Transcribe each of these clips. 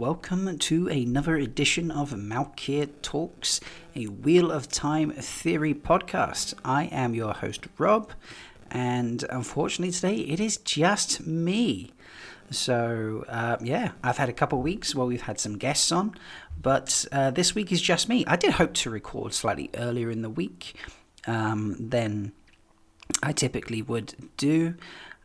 welcome to another edition of Malkier Talks, a Wheel of Time theory podcast. I am your host, Rob, and unfortunately, today it is just me. So, uh, yeah, I've had a couple weeks where we've had some guests on, but uh, this week is just me. I did hope to record slightly earlier in the week um, than I typically would do.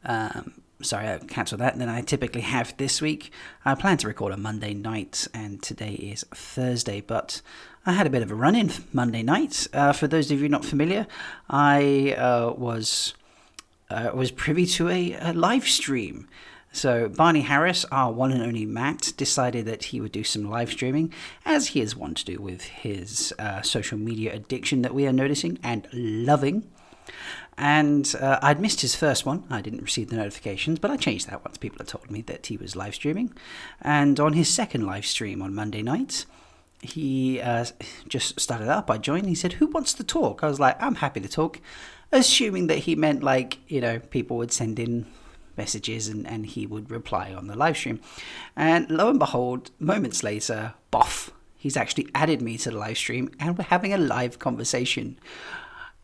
Um, sorry, I cancelled that. Then I typically have this week. I plan to record on Monday night, and today is Thursday. But I had a bit of a run in Monday night. Uh, for those of you not familiar, I uh, was uh, was privy to a, a, live stream. So Barney Harris, our one and only Mat, decided that he would do some live streaming, as he is wont to do with his uh, social media addiction that we are noticing and loving. And uh, I'd missed his first one. I didn't receive the notifications, but I changed that once people had told me that he was live streaming. And on his second live stream on Monday night, he uh, just started up. I joined. He said, Who wants to talk? I was like, I'm happy to talk, assuming that he meant like, you know, people would send in messages and, and he would reply on the live stream. And lo and behold, moments later, boff, he's actually added me to the live stream and we're having a live conversation.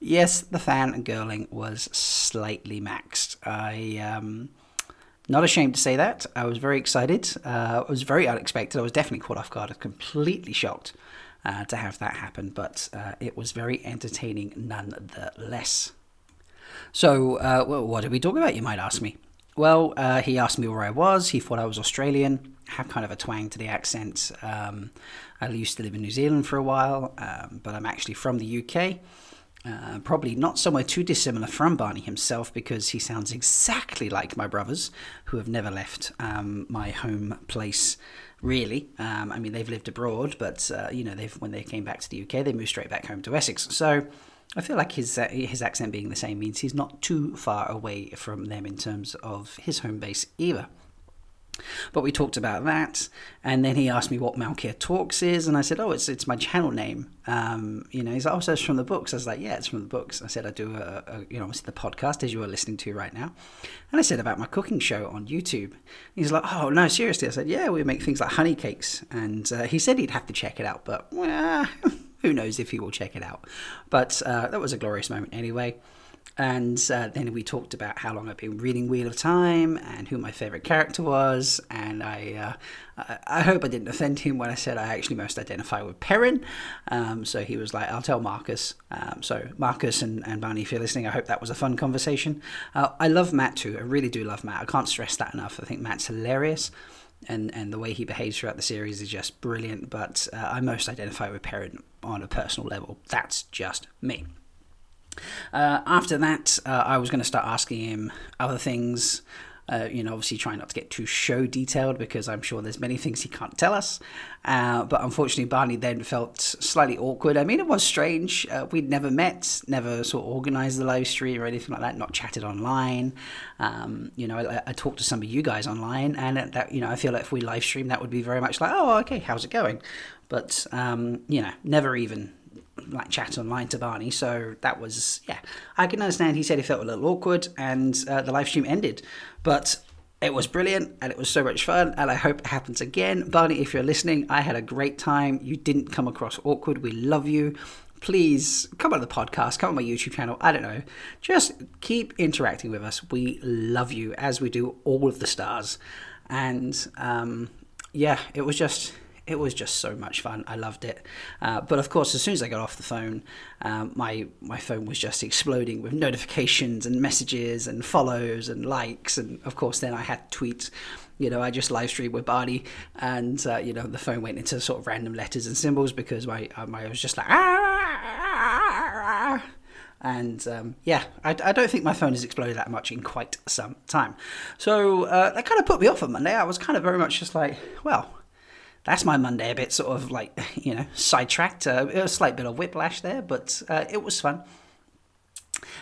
Yes, the fan girling was slightly maxed. I um, not ashamed to say that. I was very excited. Uh, it was very unexpected. I was definitely caught off guard. I was completely shocked uh, to have that happen, but uh, it was very entertaining nonetheless. So, uh, well, what did we talk about? You might ask me. Well, uh, he asked me where I was. He thought I was Australian. I Have kind of a twang to the accent. Um, I used to live in New Zealand for a while, um, but I'm actually from the UK. Uh, probably not somewhere too dissimilar from Barney himself because he sounds exactly like my brothers who have never left um, my home place. Really, um, I mean they've lived abroad, but uh, you know they've when they came back to the UK, they moved straight back home to Essex. So I feel like his uh, his accent being the same means he's not too far away from them in terms of his home base either. But we talked about that, and then he asked me what Malkier Talks is, and I said, "Oh, it's it's my channel name." Um, you know, he's like, "Oh, so it's from the books." I was like, "Yeah, it's from the books." I said, "I do a, a you know, the podcast as you are listening to right now," and I said about my cooking show on YouTube. He's like, "Oh no, seriously?" I said, "Yeah, we make things like honey cakes," and uh, he said he'd have to check it out, but well, who knows if he will check it out? But uh, that was a glorious moment anyway. And uh, then we talked about how long I've been reading Wheel of Time and who my favorite character was. And I, uh, I hope I didn't offend him when I said I actually most identify with Perrin. Um, so he was like, I'll tell Marcus. Um, so Marcus and, and Barney, if you're listening, I hope that was a fun conversation. Uh, I love Mat too. I really do love Mat. I can't stress that enough. I think Mat's hilarious. And, and the way he behaves throughout the series is just brilliant. But uh, I most identify with Perrin on a personal level. That's just me. Uh, after that, uh, I was going to start asking him other things. Uh, you know, obviously trying not to get too show detailed because I'm sure there's many things he can't tell us. Uh, but unfortunately, Barney then felt slightly awkward. I mean, it was strange. Uh, we'd never met, never sort of organized the live stream or anything like that, not chatted online. Um, you know, I, I, talked to some of you guys online, and that, you know, I feel like if we live stream, that would be very much like, oh, okay, how's it going? But, um, you know, never even like chat online to Barney. So that was yeah, I can understand. He said he felt a little awkward, and uh, the live stream ended, but. It was brilliant and it was so much fun, and I hope it happens again. Barney, if you're listening, I had a great time. You didn't come across awkward. We love you please come on the podcast, come on my YouTube channel. I don't know. Just keep interacting with us. We love you as we do all of the stars. And um, yeah, it was just it was just so much fun. I loved it. Uh, but of course, as soon as I got off the phone, um, my my phone was just exploding with notifications and messages and follows and likes. And of course, then I had tweets. You know, I just live streamed with Barney, and uh, you know, the phone went into sort of random letters and symbols because my um, I was just like ah. And um, yeah, I, I, don't think my phone has exploded that much in quite some time. So uh, that kind of put me off on Monday. I was kind of very much just like, well, that's my Monday a bit sort of like, you know, sidetracked. Uh, a slight bit of whiplash there, but uh, it was fun.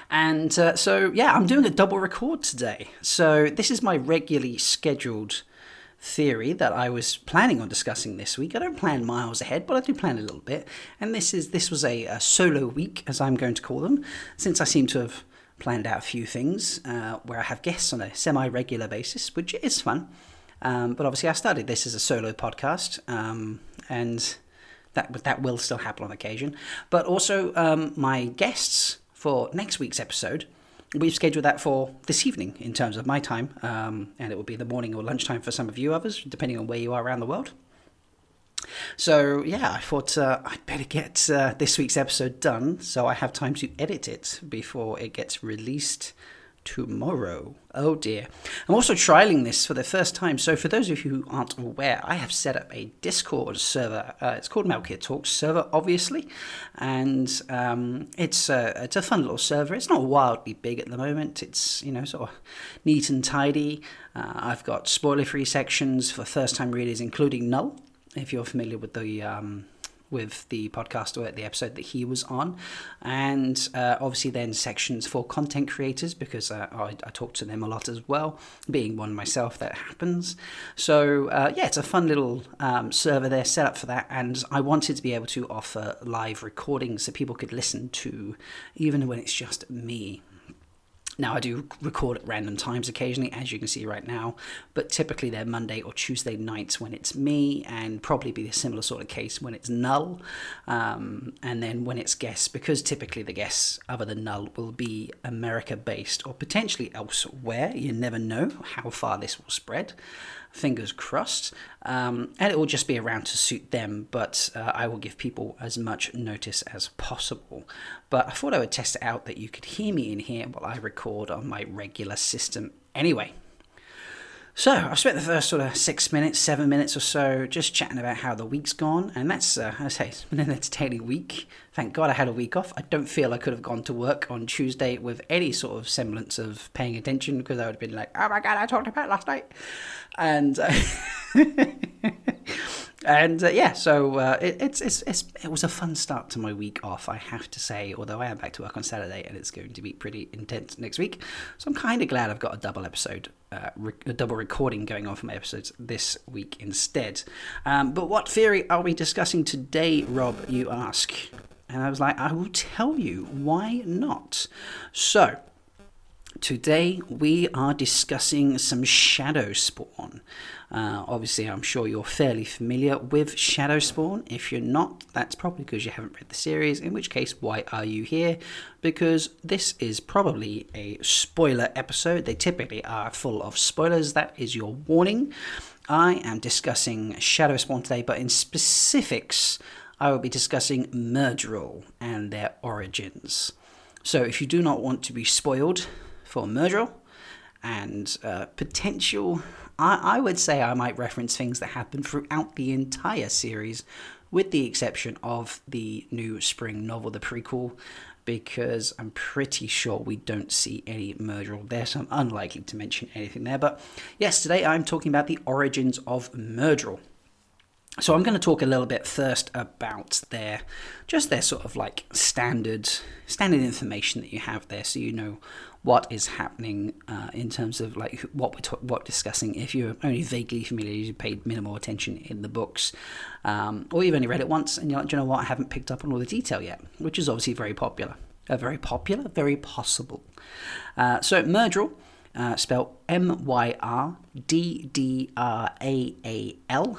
And uh, so, yeah, I'm doing a double record today. So, this is my regularly scheduled theory that I was planning on discussing this week. I don't plan miles ahead, but I do plan a little bit. And this is this was a, a solo week, as I'm going to call them, since I seem to have planned out a few things uh, where I have guests on a semi-regular basis, which is fun. Um, but obviously, I started this as a solo podcast, um, and that that will still happen on occasion. But also, um, my guests for next week's episode, we've scheduled that for this evening in terms of my time, um, and it will be the morning or lunchtime for some of you others, depending on where you are around the world. So yeah, I thought uh, I'd better get uh, this week's episode done so I have time to edit it before it gets released tomorrow. Oh dear. I'm also trialing this for the first time. So, for those of you who aren't aware, I have set up a Discord server. Uh, it's called Malkier Talks server, obviously. And um, it's, a, it's a fun little server. It's not wildly big at the moment. It's, you know, sort of neat and tidy. Uh, I've got spoiler free sections for first time readers, including Null if you're familiar with the um, with the podcast or the episode that he was on, and uh, obviously then sections for content creators because uh, I, I, talk to them a lot as well. Being one myself, that happens. So uh, yeah, it's a fun little um, server there set up for that, and I wanted to be able to offer live recordings so people could listen to, even when it's just me. Now, I do record at random times occasionally, as you can see right now, but typically they're Monday or Tuesday nights when it's me, and probably be a similar sort of case when it's null. Um, and then when it's guests, because typically the guests, other than null, will be America based or potentially elsewhere. You never know how far this will spread fingers crossed. Um, and it will just be around to suit them, but uh, I will give people as much notice as possible. But I thought I would test it out that you could hear me in here while I record on my regular system anyway. So I've spent the first sort of six minutes, seven minutes or so just chatting about how the week's gone, and that's, uh, I say, it's been an entertaining week. Thank God I had a week off. I don't feel I could have gone to work on Tuesday with any sort of semblance of paying attention because I would have been like, oh my God, I talked about last night. And. Uh, and uh, yeah, so uh, it, it's, it's, it's, it was a fun start to my week off, I have to say, although I am back to work on Saturday and it's going to be pretty intense next week. So I'm kind of glad I've got a double episode, uh, re- a double recording going on for my episodes this week instead. Um, but what theory are we discussing today, Rob, you ask? And I was like, I will tell you, why not? So, Today we are discussing some Shadow Spawn. Uh, obviously, I'm sure you're fairly familiar with Shadow Spawn. If you're not, that's probably because you haven't read the series, in which case, why are you here? Because this is probably a spoiler episode. They typically are full of spoilers. That is your warning. I am discussing Shadow Spawn today, but in specifics, I will be discussing Myrddraal and their origins. So if you do not want to be spoiled, for Myrddraal and uh, potential. I, I would say I might reference things that happen throughout the entire series, with the exception of the new spring novel, the prequel, because I'm pretty sure we don't see any Myrddraal there, so I'm unlikely to mention anything there. But yes, today I'm talking about the origins of Myrddraal. So I'm going to talk a little bit first about their just their sort of like standard standard information that you have there, so you know what is happening uh, in terms of like what we're ta- what discussing. If you're only vaguely familiar, you paid minimal attention in the books, um, or you've only read it once and you're like, you know what, I haven't picked up on all the detail yet, which is obviously very popular. Uh, very popular, very possible. Uh, so Myrddraal, uh, spelled M Y R D D R A A L.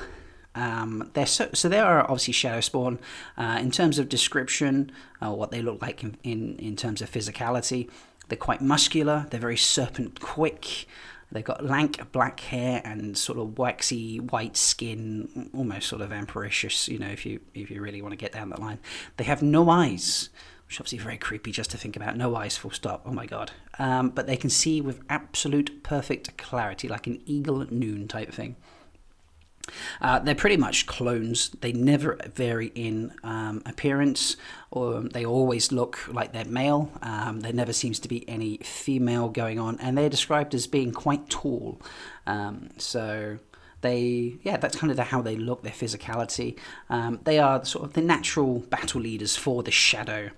Um, they're so, so they are obviously shadow spawn uh, in terms of description, uh, what they look like in, in, in terms of physicality. They're quite muscular, they're very serpent quick. They've got lank black hair and sort of waxy white skin, almost sort of vampiricious, you know, if you if you really want to get down that line. They have no eyes, which obviously very creepy just to think about. No eyes, full stop. Oh my god. Um, but they can see with absolute perfect clarity, like an eagle at noon type thing. Uh, they're pretty much clones. They never vary in um, appearance, or they always look like they're male. Um, there never seems to be any female going on, and they're described as being quite tall. Um, so they, yeah, that's kind of how they look. Their physicality. Um, they are sort of the natural battle leaders for the shadow.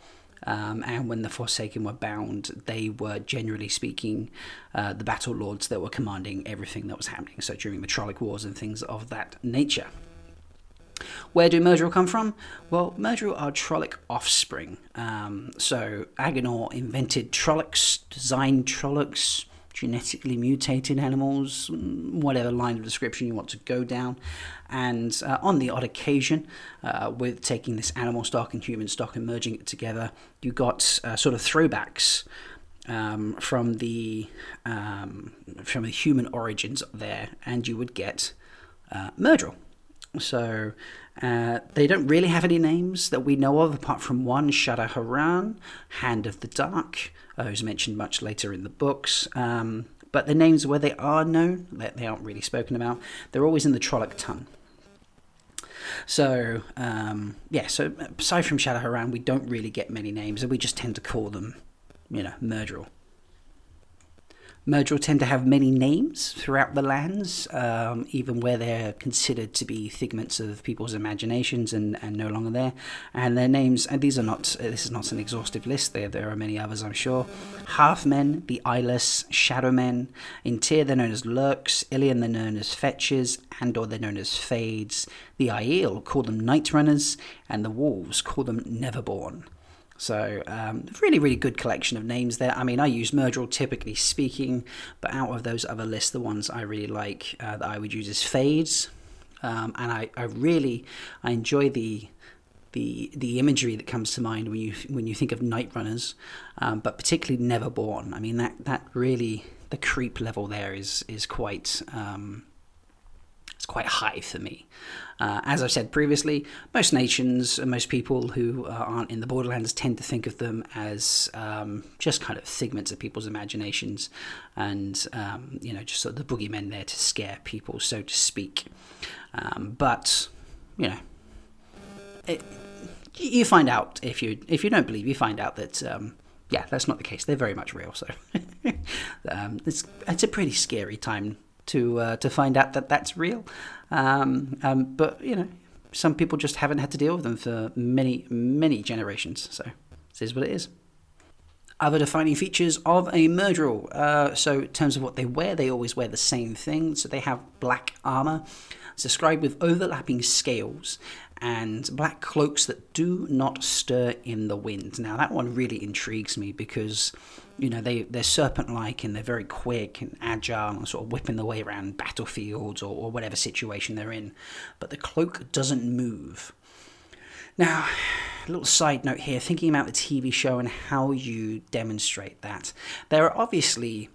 Um, and when the Forsaken were bound, they were generally speaking uh, the battle lords that were commanding everything that was happening. So during the Trolloc Wars and things of that nature. Where do Myrddraal come from? Well, Myrddraal are Trolloc offspring. Um, so Aginor invented Trollocs, designed Trollocs, genetically mutated animals, mm, whatever line of description you want to go down. And uh, on the odd occasion, uh, with taking this animal stock and human stock and merging it together, you got uh, sort of throwbacks um, from the um, from the human origins there, and you would get uh. So uh, they don't really have any names that we know of, apart from one, Shaidar Haran, Hand of the Dark, uh, who's mentioned much later in the books. Um, but the names where they are known, they aren't really spoken about. They're always in the Trolloc tongue. So um, yeah, so aside from Shaidar Haran, we don't really get many names, and we just tend to call them, you know, Myrddraal. Myrddraal tend to have many names throughout the lands, um, even where they're considered to be figments of people's imaginations and, and no longer there. And their names, and these are not, this is not an exhaustive list, there, there are many others, I'm sure. Halfmen, the Eyeless, Shadowmen. In Tear, they're known as Lurks. Illian, they're known as Fetches. Andor, they're known as Fades. The Aiel call them Night Runners. And the Wolves call them Neverborn. So, um, really, really good collection of names there. I mean, I use Myrddraal typically speaking, but out of those other lists, the ones I really like uh, that I would use is Fades. Um, and I, I really I enjoy the the the imagery that comes to mind when you when you think of night runners, um, but particularly Neverborn. I mean that that really the creep level there is is quite um, it's quite high for me. Uh, as I've said previously, most nations and most people who uh, aren't in the Borderlands tend to think of them as um, just kind of figments of people's imaginations and, um, you know, just sort of the boogeymen there to scare people, so to speak. Um, but, you know, it, you find out if you if you don't believe, you find out that um, yeah, that's not the case. They're very much real. So um, it's it's a pretty scary time to uh, to find out that that's real. Um, um, but you know, some people just haven't had to deal with them for many many generations. So this is what it is. Other defining features of a Myrddraal. Uh, so in terms of what they wear, they always wear the same thing. So they have black armor. It's described with overlapping scales and black cloaks that do not stir in the wind. Now that one really intrigues me because you know they they're serpent-like and they're very quick and agile and sort of whipping their way around battlefields or, or whatever situation they're in. But the cloak doesn't move. Now, a little side note here, thinking about the TV show and how you demonstrate that. There are obviously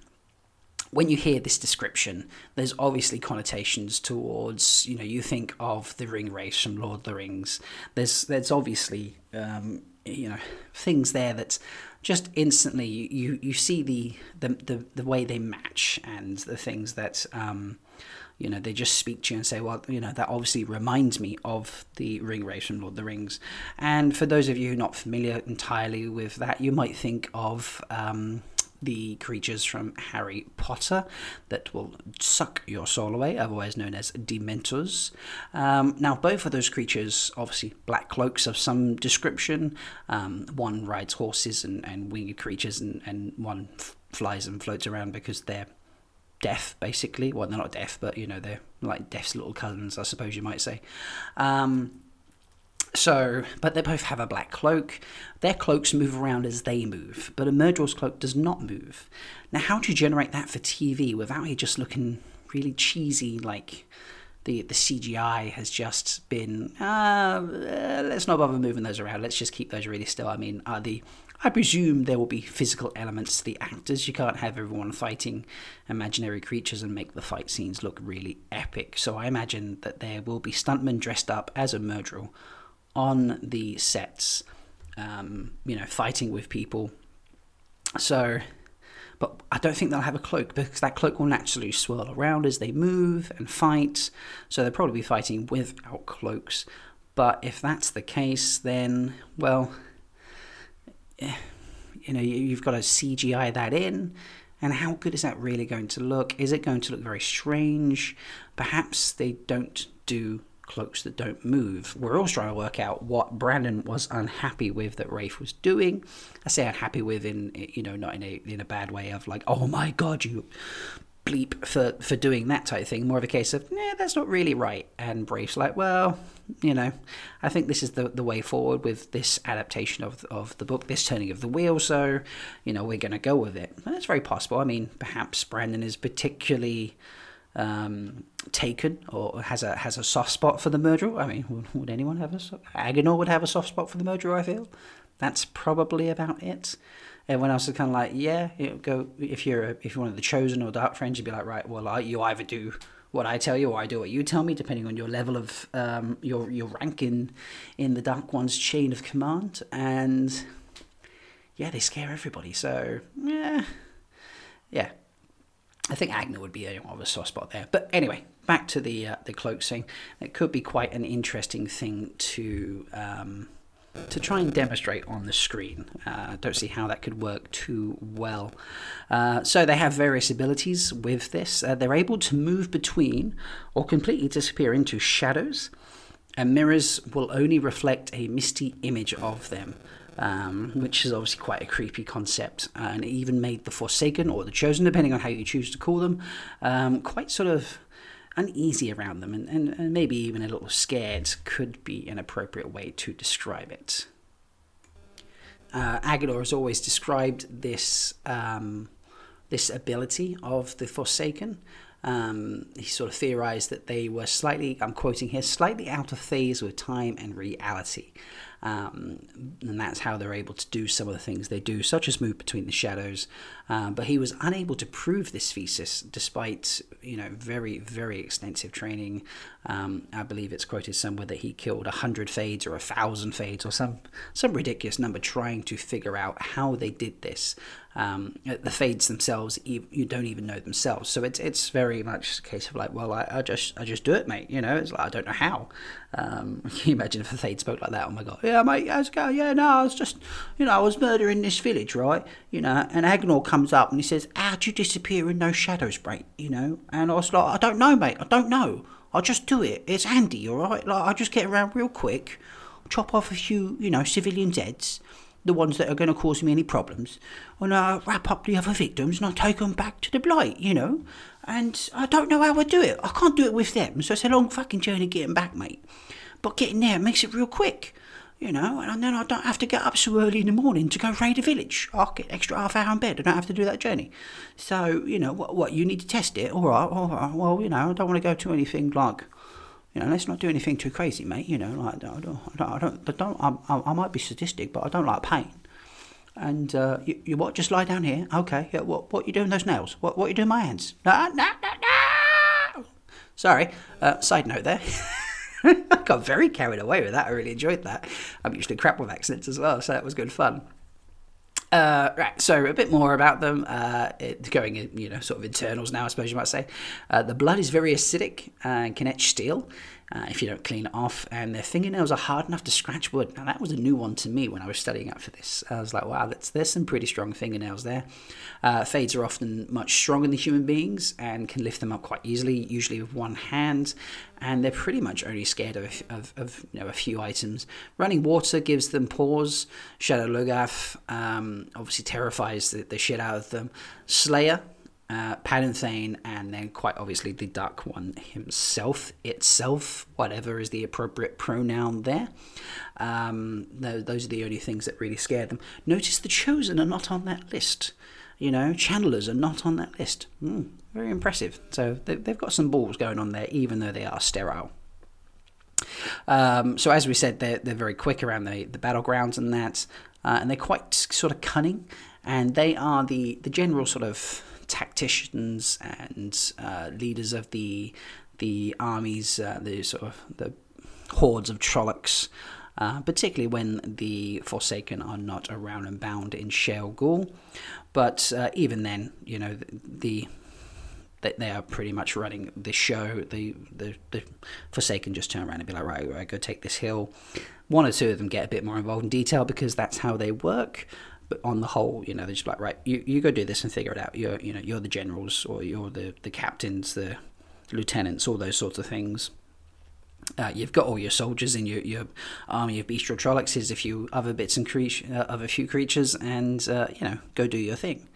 when you hear this description, there's obviously connotations towards, you know, you think of the Ringwraiths from Lord of the Rings. There's there's obviously, um, you know, things there that just instantly you, you see the, the, the, the way they match and the things that, um, you know, they just speak to you and say, well, you know, that obviously reminds me of the Ringwraiths from Lord of the Rings. And for those of you not familiar entirely with that, you might think of. Um, the creatures from Harry Potter that will suck your soul away, otherwise known as Dementors. Um, now, both of those creatures, obviously black cloaks of some description. Um, one rides horses and, and winged creatures, and, and one f- flies and floats around because they're deaf, basically. Well, they're not deaf, but you know, they're like deaf's little cousins, I suppose you might say. Um, so, but they both have a black cloak. Their cloaks move around as they move, but a Myrddraal's cloak does not move. Now, how do you generate that for TV without it just looking really cheesy, like the the CGI has just been, uh, let's not bother moving those around. Let's just keep those really still. I mean, are the I presume there will be physical elements to the actors. You can't have everyone fighting imaginary creatures and make the fight scenes look really epic. So I imagine that there will be stuntmen dressed up as a Myrddraal on the sets, um, you know, fighting with people. So, but I don't think they'll have a cloak because that cloak will naturally swirl around as they move and fight. So they'll probably be fighting without cloaks. But if that's the case, then, well, eh, you know, you've got to CGI that in. And how good is that really going to look? Is it going to look very strange? Perhaps they don't do cloaks that don't move. We're all trying to work out what Brandon was unhappy with that Rafe was doing. I say unhappy with in you know not in a in a bad way of like oh my god you bleep for for doing that type of thing. More of a case of, yeah, that's not really right. And Brafe's like, well, you know, I think this is the the way forward with this adaptation of of the book, this turning of the wheel. So, you know, we're going to go with it. And it's very possible. I mean, perhaps Brandon is particularly um, taken or has a has a soft spot for the Myrddraal. I mean, would, would anyone have a Aginor would have a soft spot for the Myrddraal? I feel that's probably about it. Everyone else is kind of like, yeah, go if you're a, if you're one of the chosen or dark friends, you'd be like, right, well, you either do what I tell you or I do what you tell me, depending on your level of um, your your rank in in the Dark One's chain of command, and yeah, they scare everybody. So yeah, yeah, I think Aginor would be a, of a soft spot there. But anyway, back to the uh, the cloak thing. It could be quite an interesting thing to um, to try and demonstrate on the screen. I uh, don't see how that could work too well. Uh, so they have various abilities with this. Uh, they're able to move between or completely disappear into shadows, and mirrors will only reflect a misty image of them. Um, which is obviously quite a creepy concept, and it even made the Forsaken or the Chosen, depending on how you choose to call them, um, quite sort of uneasy around them and, and, and maybe even a little scared could be an appropriate way to describe it. Uh, Aginor has always described this um, this ability of the Forsaken. Um, he sort of theorized that they were slightly, I'm quoting here, slightly out of phase with time and reality. Um, and that's how they're able to do some of the things they do, such as move between the shadows. Uh, but he was unable to prove this thesis despite, you know, very, very extensive training. Um, I believe it's quoted somewhere that he killed a hundred fades or a thousand fades or some some ridiculous number trying to figure out how they did this. Um, the fades themselves, you don't even know themselves. So it's it's very much a case of like, well, I, I just I just do it, mate. You know, it's like I don't know how. Um, can you imagine if a fade spoke like that? Oh my god, yeah, mate, how's it going? Yeah, no, I was just, you know, I was murdering this village, right? You know, and Aginor comes up and he says, how'd you disappear in those shadows, mate? You know, and I was like, I don't know, mate, I don't know. I just do it. It's handy, all right? Like I just get around real quick, chop off a few, you know, civilians' heads the ones that are going to cause me any problems, and I wrap up the other victims and I take them back to the blight, you know. And I don't know how I do it. I can't do it with them, so it's a long fucking journey getting back, mate. But getting there makes it real quick, you know, and then I don't have to get up so early in the morning to go raid a village. I'll get extra half hour in bed. I don't have to do that journey. So, you know, what, what you need to test it? All right, all right. Well, you know, I don't want to go to anything like you know, let's not do anything too crazy, mate. You know, like I don't, I don't, I don't, I, don't I, I might be sadistic, but I don't like pain. And uh, you, you what? Just lie down here. Okay. Yeah. What? What you doing those nails? What? What you doing my hands? No, no, no, no. Sorry. Uh, side note there. I got very carried away with that. I really enjoyed that. I'm usually crap with accents as well, so that was good fun. Uh, right, so a bit more about them. Uh, it, going in, you know, sort of internals now, I suppose you might say. Uh, the blood is very acidic and can etch steel uh, if you don't clean it off, and their fingernails are hard enough to scratch wood. Now, that was a new one to me when I was studying up for this. I was like, wow, that's, there's some pretty strong fingernails there. Uh, fades are often much stronger than human beings and can lift them up quite easily, usually with one hand, and they're pretty much only scared of, of, of you know, a few items. Running water gives them pause. Shadar Logoth um, obviously terrifies the, the shit out of them. Slayer uh, Padan Fain, and then quite obviously the Dark One himself, itself, whatever is the appropriate pronoun there. Um, those are the only things that really scare them. Notice the Chosen are not on that list. You know, Channelers are not on that list. Mm, very impressive. So they, have got some balls going on there, even though they are sterile. Um, so as we said, they're, they're very quick around the, the battlegrounds and that, uh, and they're quite sort of cunning, and they are the, the general sort of tacticians and uh, leaders of the the armies, uh, the sort of the hordes of Trollocs, uh, particularly when the Forsaken are not around and bound in Shayol Ghul. But uh, even then, you know, the, the they are pretty much running the show. The, the the Forsaken just turn around and be like, right, right, go take this hill. One or two of them get a bit more involved in detail because that's how they work but on the whole, you know, they're just like, right, you, you go do this and figure it out. You're, you know, you're the generals or you're the, the captains, the lieutenants, all those sorts of things. Uh, you've got all your soldiers in your, your army of bestial trollocs, a few other bits and creatures, uh, of a few creatures, and uh, you know, go do your thing.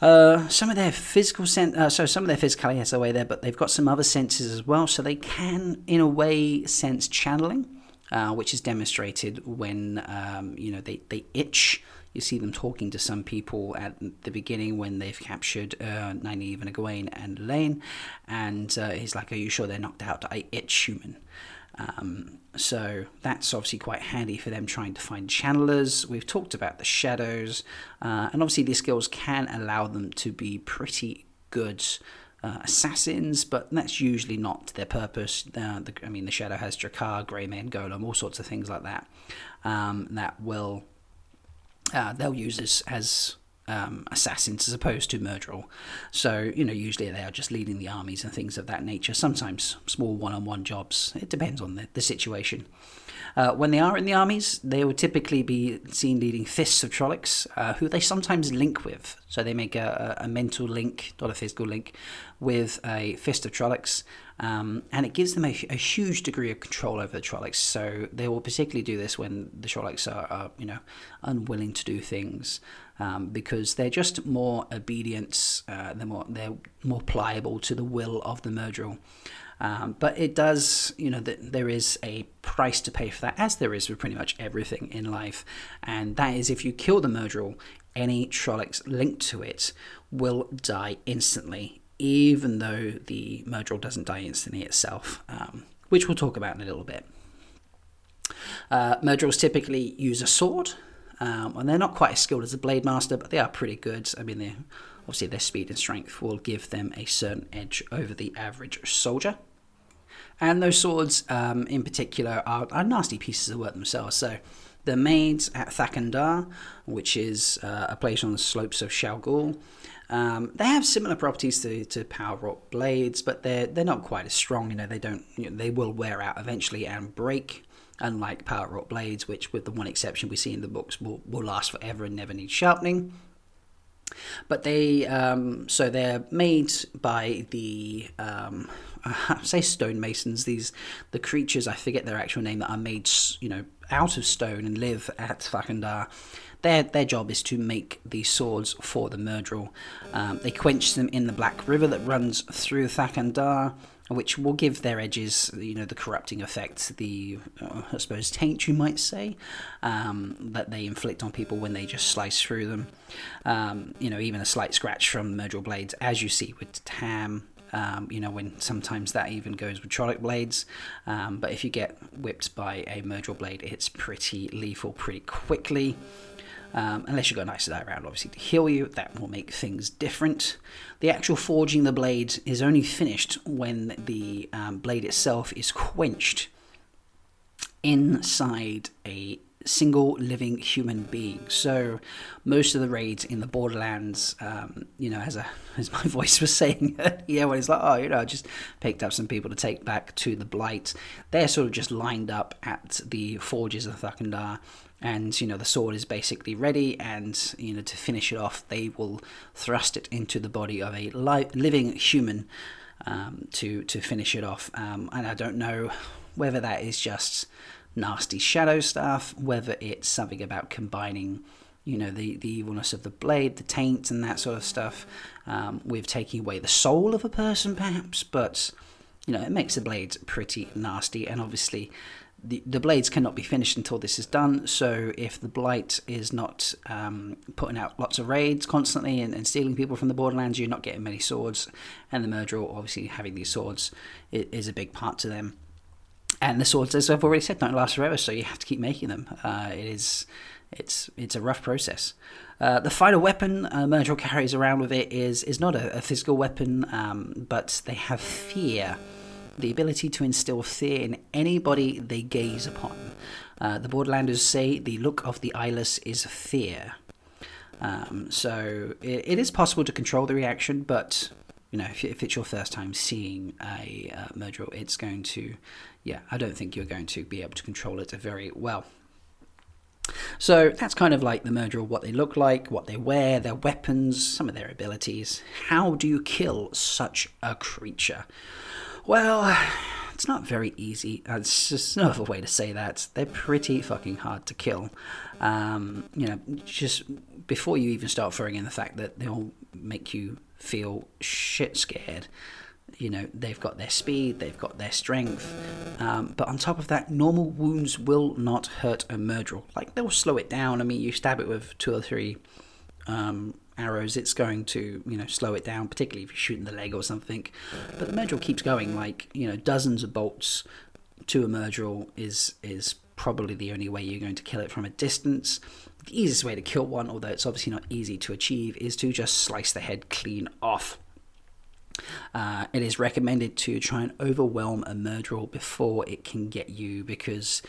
Uh, some of their physical sen- uh, so some of their physicality has their way there, but they've got some other senses as well. So they can, in a way, sense channeling, uh, which is demonstrated when um, you know they, they itch. You see them talking to some people at the beginning when they've captured uh, Nynaeve and Egwene and Elayne, and uh, he's like, "Are you sure they're knocked out? I itch human." Um, so that's obviously quite handy for them trying to find channelers. We've talked about the shadows, uh, and obviously these skills can allow them to be pretty good uh, assassins, but that's usually not their purpose. Uh, the, I mean, the shadow has Draghkar, Greymane, Gholam, all sorts of things like that. Um, that will uh, they'll use as, as um, assassins as opposed to Myrddraal. So, you know, usually they are just leading the armies and things of that nature. Sometimes small one on one jobs. It depends on the, the situation. Uh, when they are in the armies, they will typically be seen leading fists of Trollocs, uh, who they sometimes link with. So they make a, a, mental link, not a physical link, with a fist of Trollocs, um, and it gives them a, a, huge degree of control over the Trollocs. So they will particularly do this when the Trollocs are, are you know, unwilling to do things. Um, because they're just more obedient, uh, they're more they're more pliable to the will of the Myrddraal. Um, but it does, you know, that there is a price to pay for that, as there is with pretty much everything in life. And that is if you kill the Myrddraal, any Trollocs linked to it will die instantly, even though the Myrddraal doesn't die instantly itself, um, which we'll talk about in a little bit. Uh, typically use a sword, um, and they're not quite as skilled as a Blade Master, but they are pretty good. I mean, obviously their speed and strength will give them a certain edge over the average soldier. And those swords, um, in particular, are, are, nasty pieces of work themselves. So they're made at Thakandar, which is uh, a place on the slopes of Shao Um, they have similar properties to, to power wrought blades, but they're they're not quite as strong. You know, they don't you know, they will wear out eventually and break. Unlike power wrought blades, which with the one exception we see in the books will, will last forever and never need sharpening. But they, um, so they're made by the, um, Say stonemasons. These the creatures I forget their actual name that are made, you know, out of stone and live at Thakandar. Their their job is to make these swords for the Myrddraal. Um, they quench them in the Black River that runs through Thakandar which will give their edges, you know, the corrupting effect, the, uh, I suppose, taint, you might say, um, that they inflict on people when they just slice through them. Um, you know, even a slight scratch from Myrddraal blades, as you see with Tam, um, you know, when sometimes that even goes with Trolloc blades. Um, but if you get whipped by a Myrddraal blade, it's pretty lethal pretty quickly. Um, unless you've got an Aes Sedai around, obviously, to heal you, that will make things different. The actual forging the blade is only finished when the um, blade itself is quenched inside a single living human being. So most of the raids in the Borderlands, um, you know, as a as my voice was saying, yeah, when it's like, oh, you know, I just picked up some people to take back to the Blight. They're sort of just lined up at the forges of Thakandar and you know the sword is basically ready and you know to finish it off they will thrust it into the body of a li- living human um, to to finish it off um, and I don't know whether that is just nasty shadow stuff whether it's something about combining you know the the evilness of the blade the taint and that sort of stuff um, with taking away the soul of a person perhaps but you know it makes the blades pretty nasty and obviously the, the blades cannot be finished until this is done. So if the blight is not um, putting out lots of raids constantly and, and, stealing people from the borderlands, you're not getting many swords. And the Myrddraal, obviously having these swords, is a big part to them. And the swords, as I've already said, don't last forever, so you have to keep making them. Uh, it is, it's it's a rough process. Uh, the final weapon uh, carries around with it is is not a, a physical weapon, um, but they have fear the ability to instill fear in anybody they gaze upon. Uh, the Borderlanders say the look of the eyeless is fear. Um, so it, it is possible to control the reaction, but you know, if, if it's your first time seeing a uh, it's going to, yeah, I don't think you're going to be able to control it very well. So that's kind of like the Myrddraal, what they look like, what they wear, their weapons, some of their abilities. How do you kill such a creature? Well, it's not very easy. It's just no other way to say that. They're pretty fucking hard to kill. Um, you know, just before you even start throwing in the fact that they'll make you feel shit scared. You know, they've got their speed, they've got their strength, um, but on top of that, normal wounds will not hurt a Myrddraal. Like, they'll slow it down. I mean, you stab it with two or three um, arrows, it's going to, you know, slow it down, particularly if you're shooting the leg or something. But the Myrddraal keeps going, like, you know, dozens of bolts to a Myrddraal is, is probably the only way you're going to kill it from a distance. The easiest way to kill one, although it's obviously not easy to achieve, is to just slice the head clean off. Uh, it is recommended to try and overwhelm a Myrddraal before it can get you because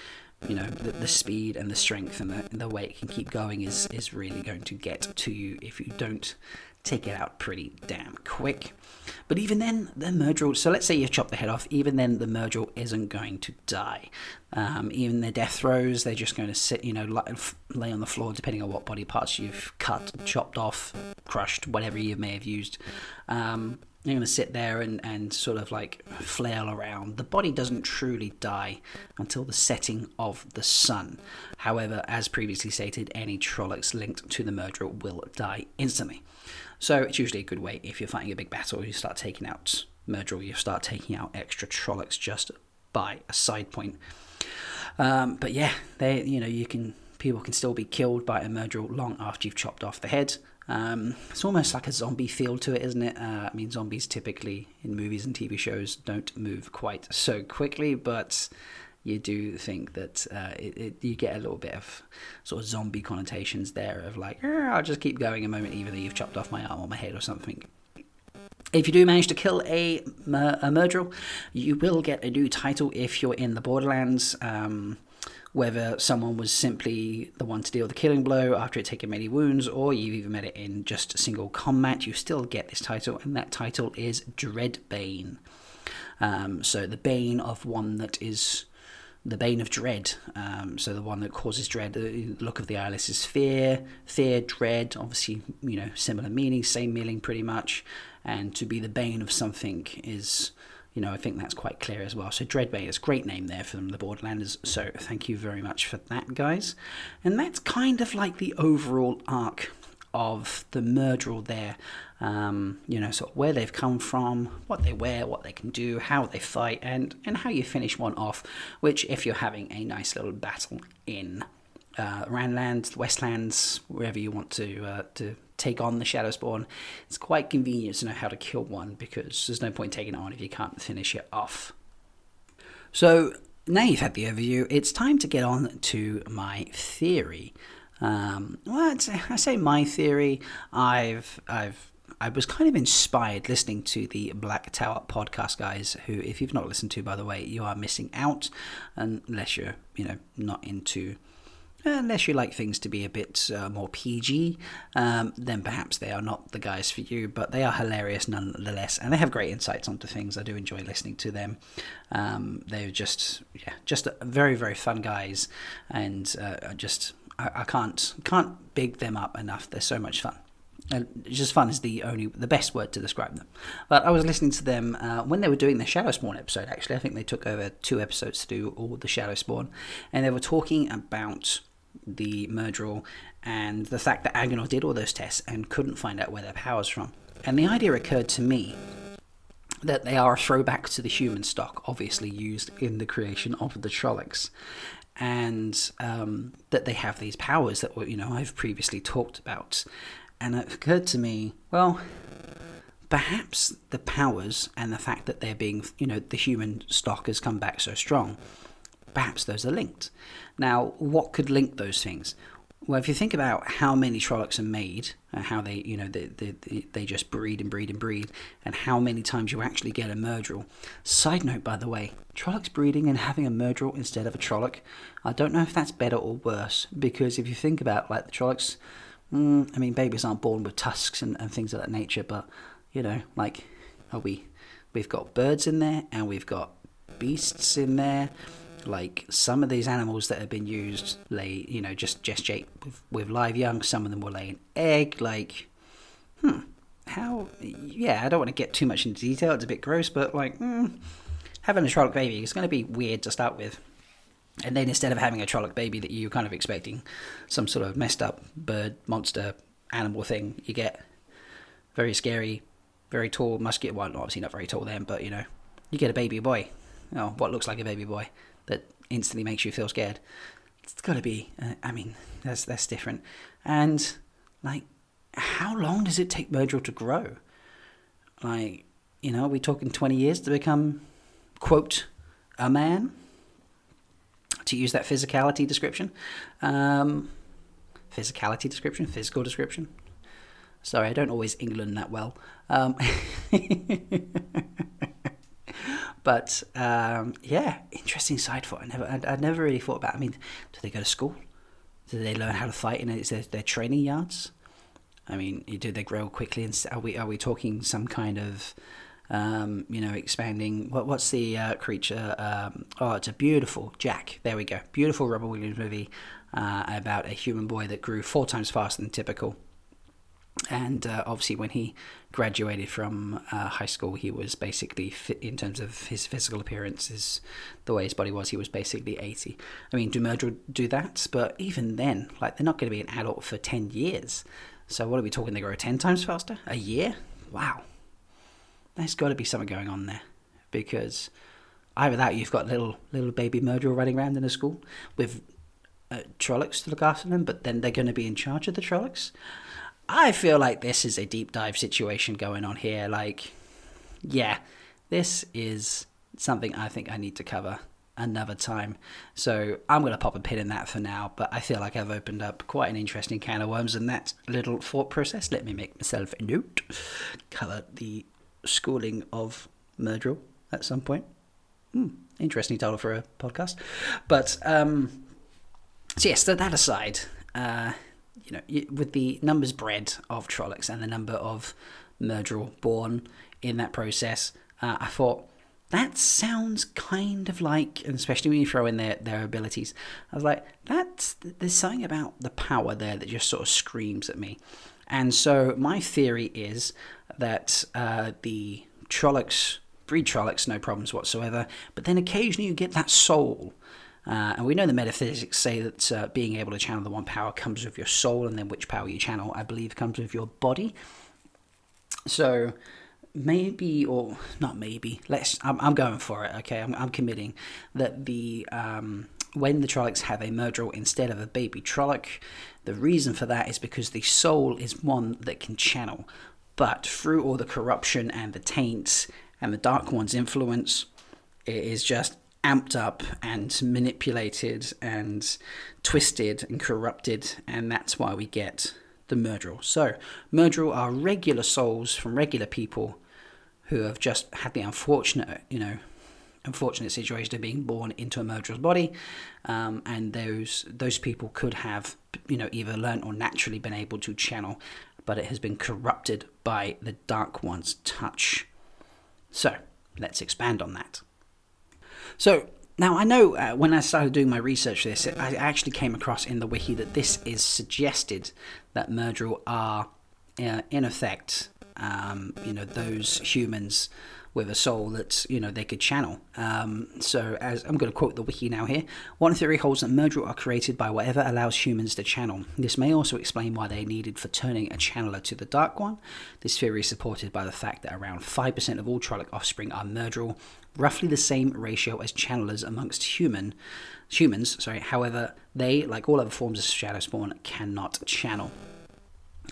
you know the, the speed and the strength and the, the way it can keep going is is really going to get to you if you don't take it out pretty damn quick. But even then, the Myrddraal, so let's say you chop the head off, even then the Myrddraal isn't going to die. Um, even their death throes, they're just going to sit, you know, lay on the floor, depending on what body parts you've cut, chopped off, crushed, whatever you may have used. Um, you're going to sit there and, and sort of like flail around. The body doesn't truly die until the setting of the sun. However, as previously stated, any Trollocs linked to the Myrddraal will die instantly. So it's usually a good way if you're fighting a big battle, you start taking out Myrddraal, you start taking out extra Trollocs just by a side point. Um, but yeah, they you know you can people can still be killed by a Myrddraal long after you've chopped off the head. Um, it's almost like a zombie feel to it, isn't it? Uh, I mean, zombies typically in movies and TV shows don't move quite so quickly, but you do think that uh, it, it, you get a little bit of sort of zombie connotations there of like, I'll just keep going a moment, even though you've chopped off my arm or my head or something. If you do manage to kill a, a Myrddraal, you will get a new title if you're in the Borderlands. Um, whether someone was simply the one to deal the killing blow after it taken many wounds, or you've even met it in just single combat, you still get this title, and that title is Dreadbane. Um, so the bane of one that is the bane of dread. Um, so the one that causes dread. The look of the eyeless is fear, fear, dread. Obviously, you know, similar meaning, same meaning, pretty much. And to be the bane of something is you know, I think that's quite clear as well. So Dreadbane is a great name there for them, the Borderlanders. So thank you very much for that, guys. And that's kind of like the overall arc of the Myrddraal there. Um, you know, sort of where they've come from, what they wear, what they can do, how they fight, and and how you finish one off. Which, if you're having a nice little battle in uh, Randlands, Westlands, wherever you want to uh, to take on the Shadowspawn, it's quite convenient to know how to kill one because there's no point taking it on if you can't finish it off. So now you've had the overview, it's time to get on to my theory. Um, well, I say my theory. I've I've I was kind of inspired listening to the Black Tower podcast guys, who, if you've not listened to, by the way, you are missing out, unless you're, you know, not into unless you like things to be a bit uh, more PG, um, then perhaps they are not the guys for you. But they are hilarious nonetheless, and they have great insights onto things. I do enjoy listening to them. Um, they're just, yeah, just very, very fun guys, and uh, just I, I, can't can't big them up enough. They're so much fun. And just fun is the only the best word to describe them. But I was listening to them uh, when they were doing the Shadowspawn episode. Actually, I think they took over two episodes to do all the Shadowspawn, and they were talking about the Myrddraal and the fact that Aginor did all those tests and couldn't find out where their power's from. And the idea occurred to me that they are a throwback to the human stock, obviously used in the creation of the Trollocs, and um, that they have these powers that you know I've previously talked about. And it occurred to me, well, perhaps the powers and the fact that they're being, you know, the human stock has come back so strong perhaps those are linked. Now, what could link those things? Well, if you think about how many Trollocs are made, and how they, you know, they, they, they just breed and breed and breed, and how many times you actually get a Myrddraal. Side note, by the way, Trollocs breeding and having a Myrddraal instead of a Trolloc, I don't know if that's better or worse, because if you think about, like, the Trollocs, mm, I mean, babies aren't born with tusks and, and things of that nature, but, you know, like, are we, we've got birds in there, and we've got beasts in there, like some of these animals that have been used lay, you know, just gestate with, with live young. Some of them will lay an egg. Like, hmm, how? Yeah, I don't want to get too much into detail. It's a bit gross, but like, hmm, having a Trolloc baby is going to be weird to start with. And then instead of having a Trolloc baby that you're kind of expecting some sort of messed up bird monster animal thing, you get very scary, very tall, muscular. Well, obviously not very tall then, but you know, you get a baby boy, oh, what looks like a baby boy that instantly makes you feel scared. It's got to be. Uh, I mean, that's that's different. And like, how long does it take Virgil to grow? Like, you know, are we talking twenty years to become, quote, a man? To use that physicality description, um, physicality description, physical description. Sorry, I don't always England that well. Um, but um, yeah, interesting side it. I never, I, I never really thought about. I mean, do they go to school? Do they learn how to fight in their, their training yards? I mean, do they grow quickly? And are we are we talking some kind of um, you know, expanding. What what's the uh, creature? Um, oh, it's a beautiful Jack. There we go. Beautiful Robert Williams movie uh, about a human boy that grew four times faster than typical. And uh, obviously, when he graduated from uh, high school, he was basically fit in terms of his physical appearances the way his body was. He was basically eighty. I mean, do Myrddraal do that? But even then, like they're not going to be an adult for ten years. So what are we talking? They grow ten times faster a year? Wow, there's got to be something going on there because either that you've got little little baby Myrddraal running around in a school with uh, Trollocs to look after them, but then they're going to be in charge of the Trollocs. I feel like this is a deep dive situation going on here. Like, yeah, this is something I think I need to cover another time. So I'm going to pop a pin in that for now, but I feel like I've opened up quite an interesting can of worms in that little thought process. Let me make myself a note. Cover the schooling of Myrddraal at some point. Hmm, interesting title for a podcast. But, um, so yes, that aside, uh, you know, with the numbers bred of Trollocs and the number of Myrddraal born in that process, uh, I thought that sounds kind of like, and especially when you throw in their, their abilities, I was like, that's there's something about the power there that just sort of screams at me. And so my theory is that uh, the Trollocs breed Trollocs, no problems whatsoever, but then occasionally you get that soul uh, and we know the metaphysics say that uh, being able to channel the one power comes with your soul, and then which power you channel, I believe, comes with your body. So maybe, or not maybe, let's. I'm, I'm going for it. Okay, I'm, I'm committing that the um, when the Trollocs have a Myrddraal instead of a baby Trolloc, the reason for that is because the soul is one that can channel, but through all the corruption and the taints and the Dark One's influence, it is just amped up and manipulated and twisted and corrupted, and that's why we get the Myrddraal. So, Myrddraal are regular souls from regular people who have just had the unfortunate, you know, unfortunate situation of being born into a Myrddraal's body, um, and those those people could have, you know, either learned or naturally been able to channel, but it has been corrupted by the Dark One's touch. So, let's expand on that. So now I know uh, when I started doing my research this, I actually came across in the wiki that this is suggested that Myrddraal are, uh, in effect, um, you know, those humans with a soul that you know they could channel. Um, so, as I'm going to quote the wiki now here, one theory holds that Myrddraal are created by whatever allows humans to channel. This may also explain why they needed for turning a channeler to the Dark One. This theory is supported by the fact that around five percent of all Trolloc offspring are Myrddraal, roughly the same ratio as channelers amongst human humans. Sorry, however, they, like all other forms of shadow spawn, cannot channel.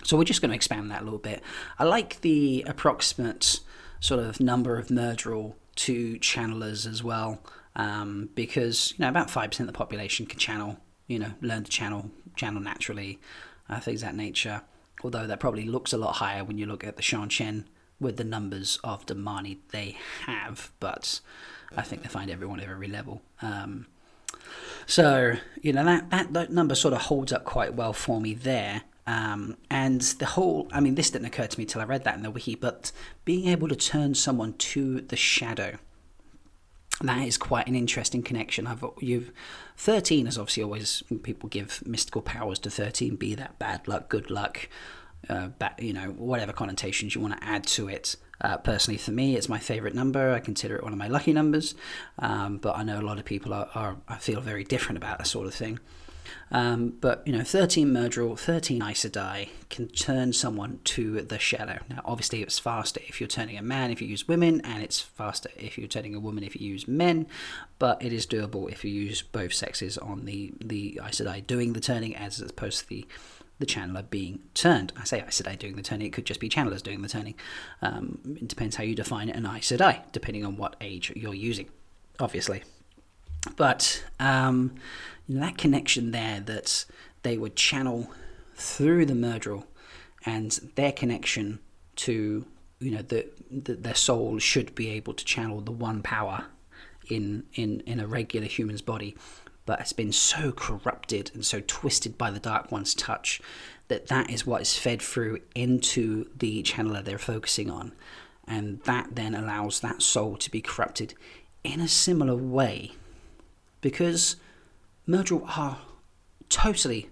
So we're just going to expand that a little bit. I like the approximate sort of number of Myrddraal to channelers as well, um, because you know about five percent of the population can channel, you know, learn to channel, channel naturally, uh, things that nature. Although that probably looks a lot higher when you look at the Seanchan with the numbers of damane they have, but I think they find everyone at every level. Um, so you know that, that that number sort of holds up quite well for me there. Um, and the whole, I mean, this didn't occur to me till I read that in the wiki, but being able to turn someone to the shadow, that is quite an interesting connection. I've you've thirteen is obviously always people give mystical powers to thirteen, be that bad luck, good luck, uh, you know, whatever connotations you want to add to it. Uh, personally, for me, it's my favorite number. I consider it one of my lucky numbers, um, but I know a lot of people are, are feel very different about that sort of thing. Um, but you know, 13 Myrddraal, 13 Aes can turn someone to the shadow. Now, obviously, it's faster if you're turning a man if you use women, and it's faster if you're turning a woman if you use men. But it is doable if you use both sexes on the the Aes doing the turning, as opposed to the the channeler being turned. I say Aes Sedai doing the turning, it could just be channelers doing the turning. Um, it depends how you define an Aes Sedai, depending on what age you're using, obviously. But um, that connection there that they would channel through the Myrddraal and their connection to you know the, the, their soul should be able to channel the one power in in in a regular human's body but has been so corrupted and so twisted by the dark one's touch that that is what is fed through into the channeler they're focusing on and that then allows that soul to be corrupted in a similar way because Myrddraal are totally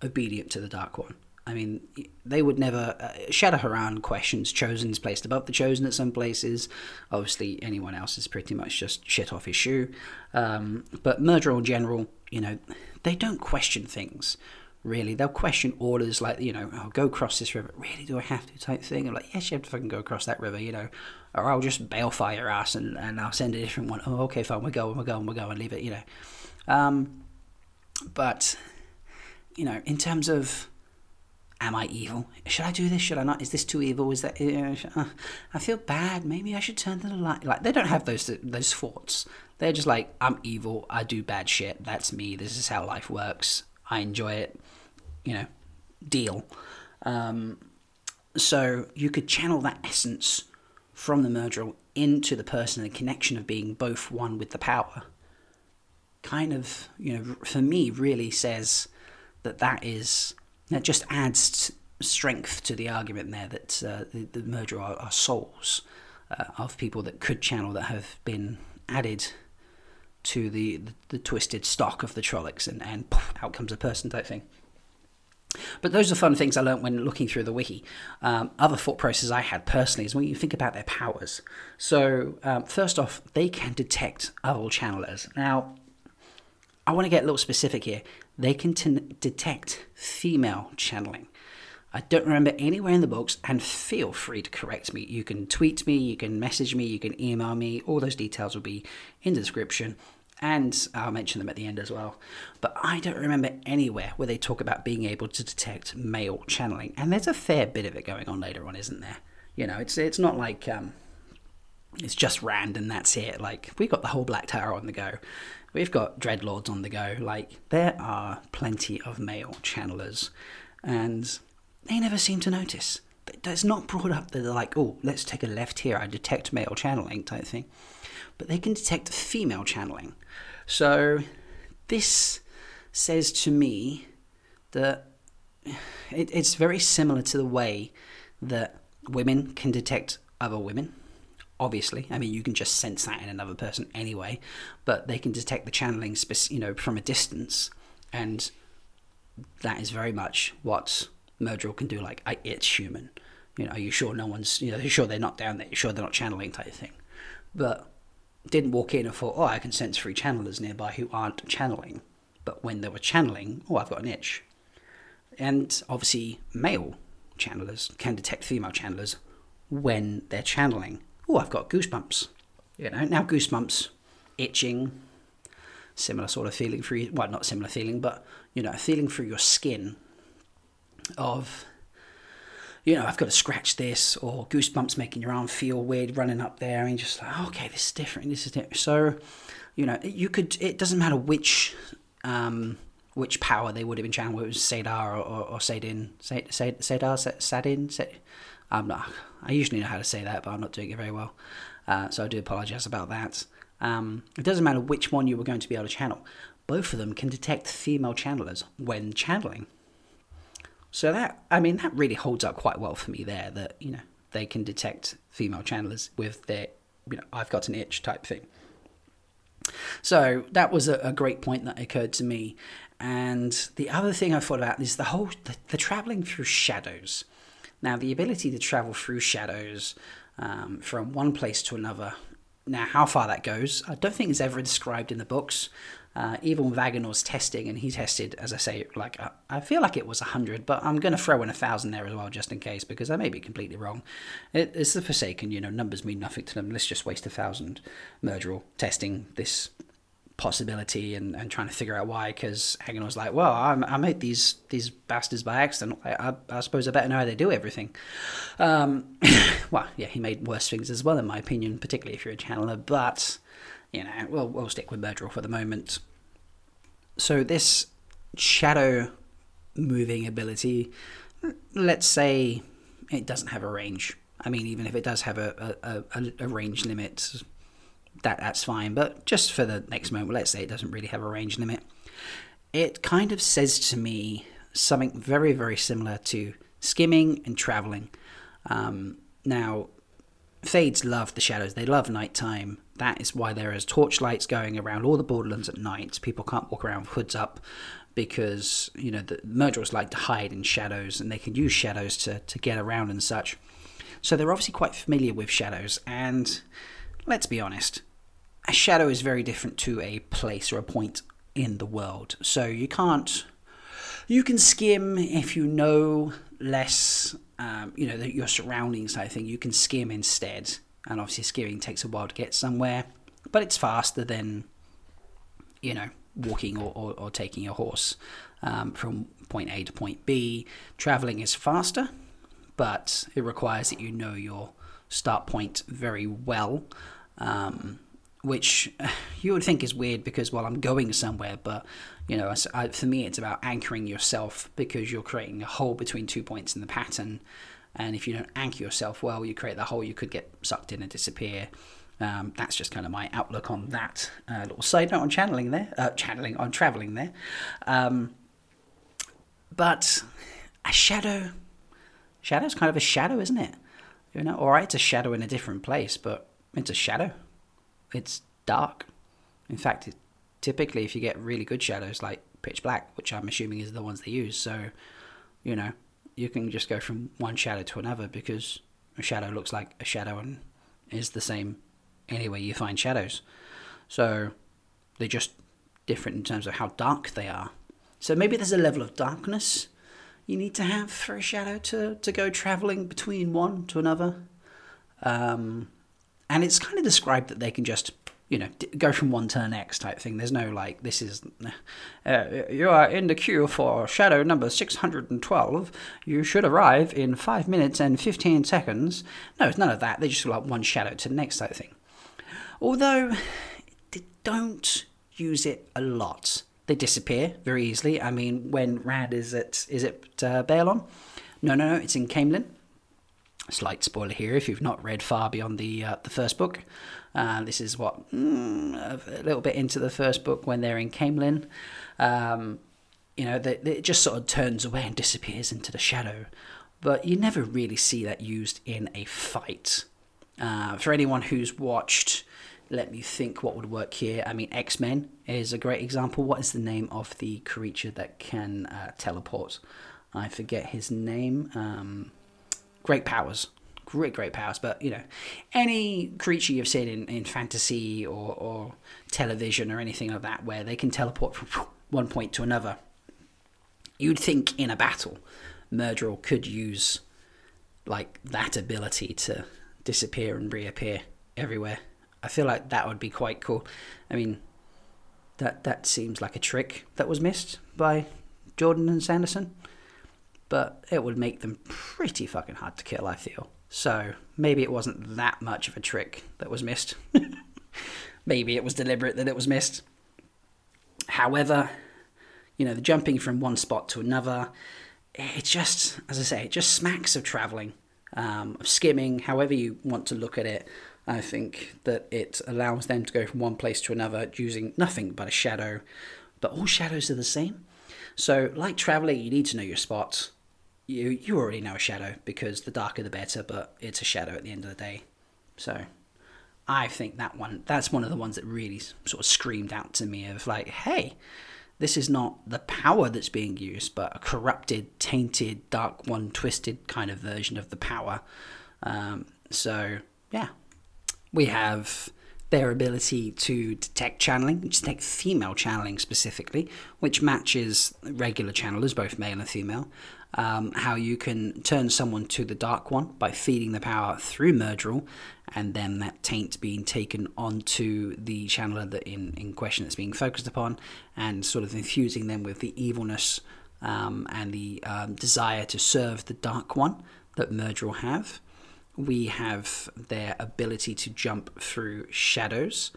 obedient to the Dark One. I mean, they would never. Uh, Shaidar Haran questions Chosen's placed above the Chosen at some places. Obviously, anyone else is pretty much just shit off his shoe. Um, but Myrddraal in general, you know, they don't question things. Really, they'll question orders like, you know, I'll oh, go across this river. Really, do I have to? Type thing. I'm like, yes, you have to fucking go across that river, you know, or I'll just balefire your ass and, and I'll send a different one. Oh, okay, fine, we're going, we're going, we're going, leave it, you know. Um, but, you know, in terms of am I evil? Should I do this? Should I not? Is this too evil? Is that? Uh, I feel bad. Maybe I should turn to the light. Like they don't have those those thoughts. They're just like I'm evil. I do bad shit. That's me. This is how life works. I enjoy it. You know, deal. Um, so you could channel that essence from the Myrddraal into the person, and the connection of being both one with the power kind of, you know, for me, really says that that is, that just adds strength to the argument there that uh, the, the are, are souls uh, of people that could channel that have been added to the, the, the twisted stock of the Trollocs and, and poof, out comes a person type thing. But those are fun things I learned when looking through the wiki. Um, other thought processes I had personally is when you think about their powers. So, um, first off, they can detect other channelers. Now, I want to get a little specific here. They can detect female channeling. I don't remember anywhere in the books, and feel free to correct me. You can tweet me, you can message me, you can email me. All those details will be in the description, and I'll mention them at the end as well. But I don't remember anywhere where they talk about being able to detect male channeling, and there's a fair bit of it going on later on, isn't there? You know, it's it's not like um, it's just Rand and that's it. Like we got the whole Black Tower on the go. We've got Dreadlords on the go. Like, there are plenty of male channelers, and they never seem to notice. It's not brought up that they're like, oh, let's take a left here, I detect male channeling type thing. But they can detect female channeling. So, this says to me that it, it's very similar to the way that women can detect other women obviously. I mean, you can just sense that in another person anyway, but they can detect the channeling, you know, from a distance, and that is very much what Myrddraal can do. Like, it's human. You know, are you sure no one's, you know, sure they're not down there? Are you sure they're not channeling type of thing? But didn't walk in and thought, oh, I can sense three channelers nearby who aren't channeling. But when they were channeling, oh, I've got an itch. And obviously, male channelers can detect female channelers when they're channeling oh, I've got goosebumps. You know, now goosebumps, itching, similar sort of feeling for you. Well, not similar feeling, but you know, feeling through your skin of, you know, I've got to scratch this, or goosebumps making your arm feel weird running up there, and just like, okay, this is different. This is different. So, you know, you could. It doesn't matter which. Um, which power they would have been channeling, whether it was Sadar or, or, or Sadin, Sadar, Sadin, Sadin, I'm not. I usually know how to say that, but I'm not doing it very well. Uh, so I do apologise about that. Um, it doesn't matter which one you were going to be able to channel. Both of them can detect female channelers when channeling. So that, I mean, that really holds up quite well for me there. That you know they can detect female channelers with their, you know, I've got an itch type thing. So that was a, a great point that occurred to me. And the other thing I thought about is the whole the, the traveling through shadows. Now, the ability to travel through shadows um, from one place to another. Now, how far that goes, I don't think it's ever described in the books. Uh, even with Aginor's testing, and he tested, as I say, like uh, I feel like it was 100, but I'm going to throw in a 1,000 there as well, just in case, because I may be completely wrong. It, it's the Forsaken, you know, numbers mean nothing to them. Let's just waste a 1,000 Myrddraal testing this possibility and, and trying to figure out why, because was like, well, I, I made these these bastards by accident. I, I, I, suppose I better know how they do everything. Um, well, yeah, he made worse things as well, in my opinion, particularly if you're a channeler, but you know, we'll, we'll stick with Myrddraal for the moment. So this shadow moving ability, let's say it doesn't have a range. I mean, even if it does have a, a, a, a range limit, that that's fine. But just for the next moment, let's say it doesn't really have a range limit. It kind of says to me something very, very similar to skimming and traveling. Um, now, Fades love the shadows. They love nighttime. That is why there is torchlights going around all the borderlands at night. People can't walk around with hoods up because you know the murderers like to hide in shadows and they can use shadows to, to get around and such. So they're obviously quite familiar with shadows. And let's be honest, a shadow is very different to a place or a point in the world. So you can't. You can skim if you know less um, you know, the, your surroundings type thing, you can skim instead. And obviously, skimming takes a while to get somewhere, but it's faster than, you know, walking or, or, or taking your horse um, from point A to point B. Traveling is faster, but it requires that you know your start point very well. Um, which you would think is weird because well I'm going somewhere but you know I, for me it's about anchoring yourself because you're creating a hole between two points in the pattern. And if you don't anchor yourself well you create the hole you could get sucked in and disappear. Um, that's just kind of my outlook on that uh, little side note on channeling there uh, channeling on traveling there. Um, but a shadow shadow's kind of a shadow isn't it? You know all right it's a shadow in a different place but it's a shadow it's dark. In fact, it, typically, if you get really good shadows like pitch black, which I'm assuming is the ones they use, so you know, you can just go from one shadow to another because a shadow looks like a shadow and is the same anywhere you find shadows. So they're just different in terms of how dark they are. So maybe there's a level of darkness you need to have for a shadow to, to go traveling between one to another. Um, and it's kind of described that they can just you know go from one the next type thing. There's no like this is uh, you are in the queue for shadow number 612 you should arrive in 5 minutes and 15 seconds. No it's none of that. They just like one shadow to the next type thing. Although they don't use it a lot. They disappear very easily. I mean when Rand is at is it uh, Baerlon? no no no it's in Caemlyn slight spoiler here if you've not read far beyond the uh, the first book. Uh, this is what mm, a little bit into the first book when they're in Caemlyn. Um, you know, it just sort of turns away and disappears into the shadow, but you never really see that used in a fight. Uh, for anyone who's watched, let me think what would work here. I mean, X Men is a great example. What is the name of the creature that can uh, teleport? I forget his name. Um, great powers. Great great powers but you know any creature you've seen in, in fantasy or, or television or anything like that where they can teleport from one point to another you'd think in a battle Myrddraal could use like that ability to disappear and reappear everywhere. I feel like that would be quite cool. I mean that that seems like a trick that was missed by jordan and sanderson but it would make them pretty fucking hard to kill, I feel. So maybe it wasn't that much of a trick that was missed. maybe it was deliberate that it was missed. However, you know, the jumping from one spot to another, it just, as I say, it just smacks of traveling, um, of skimming, however you want to look at it. I think that it allows them to go from one place to another using nothing but a shadow. But all shadows are the same. So, like traveling, you need to know your spots you you already know a shadow because the darker the better, but it's a shadow at the end of the day. So I think that one that's one of the ones that really sort of screamed out to me of like, hey, this is not the power that's being used, but a corrupted, tainted, dark one, twisted kind of version of the power. Um, so yeah, we have their ability to detect channeling, detect female channeling specifically, which matches regular channelers, both male and female. Um, how you can turn someone to the Dark One by feeding the power through Myrddraal, and then that taint being taken onto the channeler that in, in question that's being focused upon, and sort of infusing them with the evilness um, and the um, desire to serve the Dark One that Myrddraal have. We have their ability to jump through shadows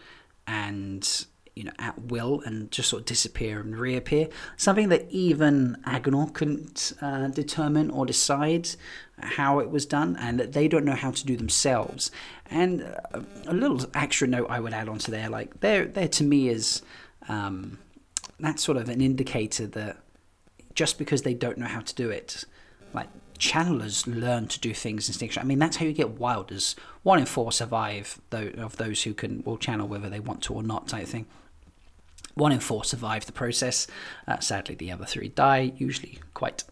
and you know at will and just sort of disappear and reappear something that even Aginor couldn't uh, determine or decide how it was done and that they don't know how to do themselves and uh, a little extra note i would add onto there like there there to me is um, that's sort of an indicator that just because they don't know how to do it like channelers learn to do things instinctually. I mean, that's how you get wilders. One in four survive though, of those who can will channel whether they want to or not, type thing. One in four survive the process. Uh, sadly, the other three die, usually quite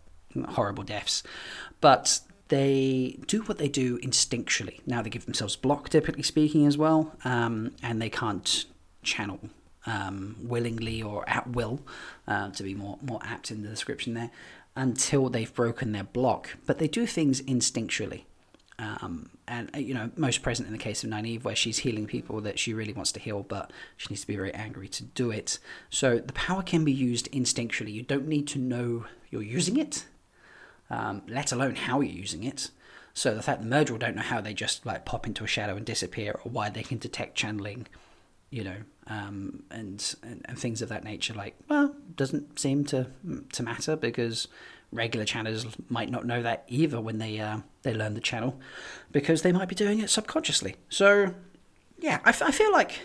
horrible deaths. But they do what they do instinctually. Now they give themselves block, typically speaking, as well, um, and they can't channel um, willingly or at will, uh, to be more more apt in the description there until they've broken their block. But they do things instinctually. Um, and uh, you know, most present in the case of Nynaeve, where she's healing people that she really wants to heal, but she needs to be very angry to do it. So the power can be used instinctually. You don't need to know you're using it, um, let alone how you're using it. So the fact the Myrddraal don't know how they just like pop into a shadow and disappear, or why they can detect channeling, you know, um, and, and, and things of that nature. Like, well, doesn't seem to to matter because regular channels might not know that either when they uh, they learn the channel, because they might be doing it subconsciously. So, yeah, I, f- I feel like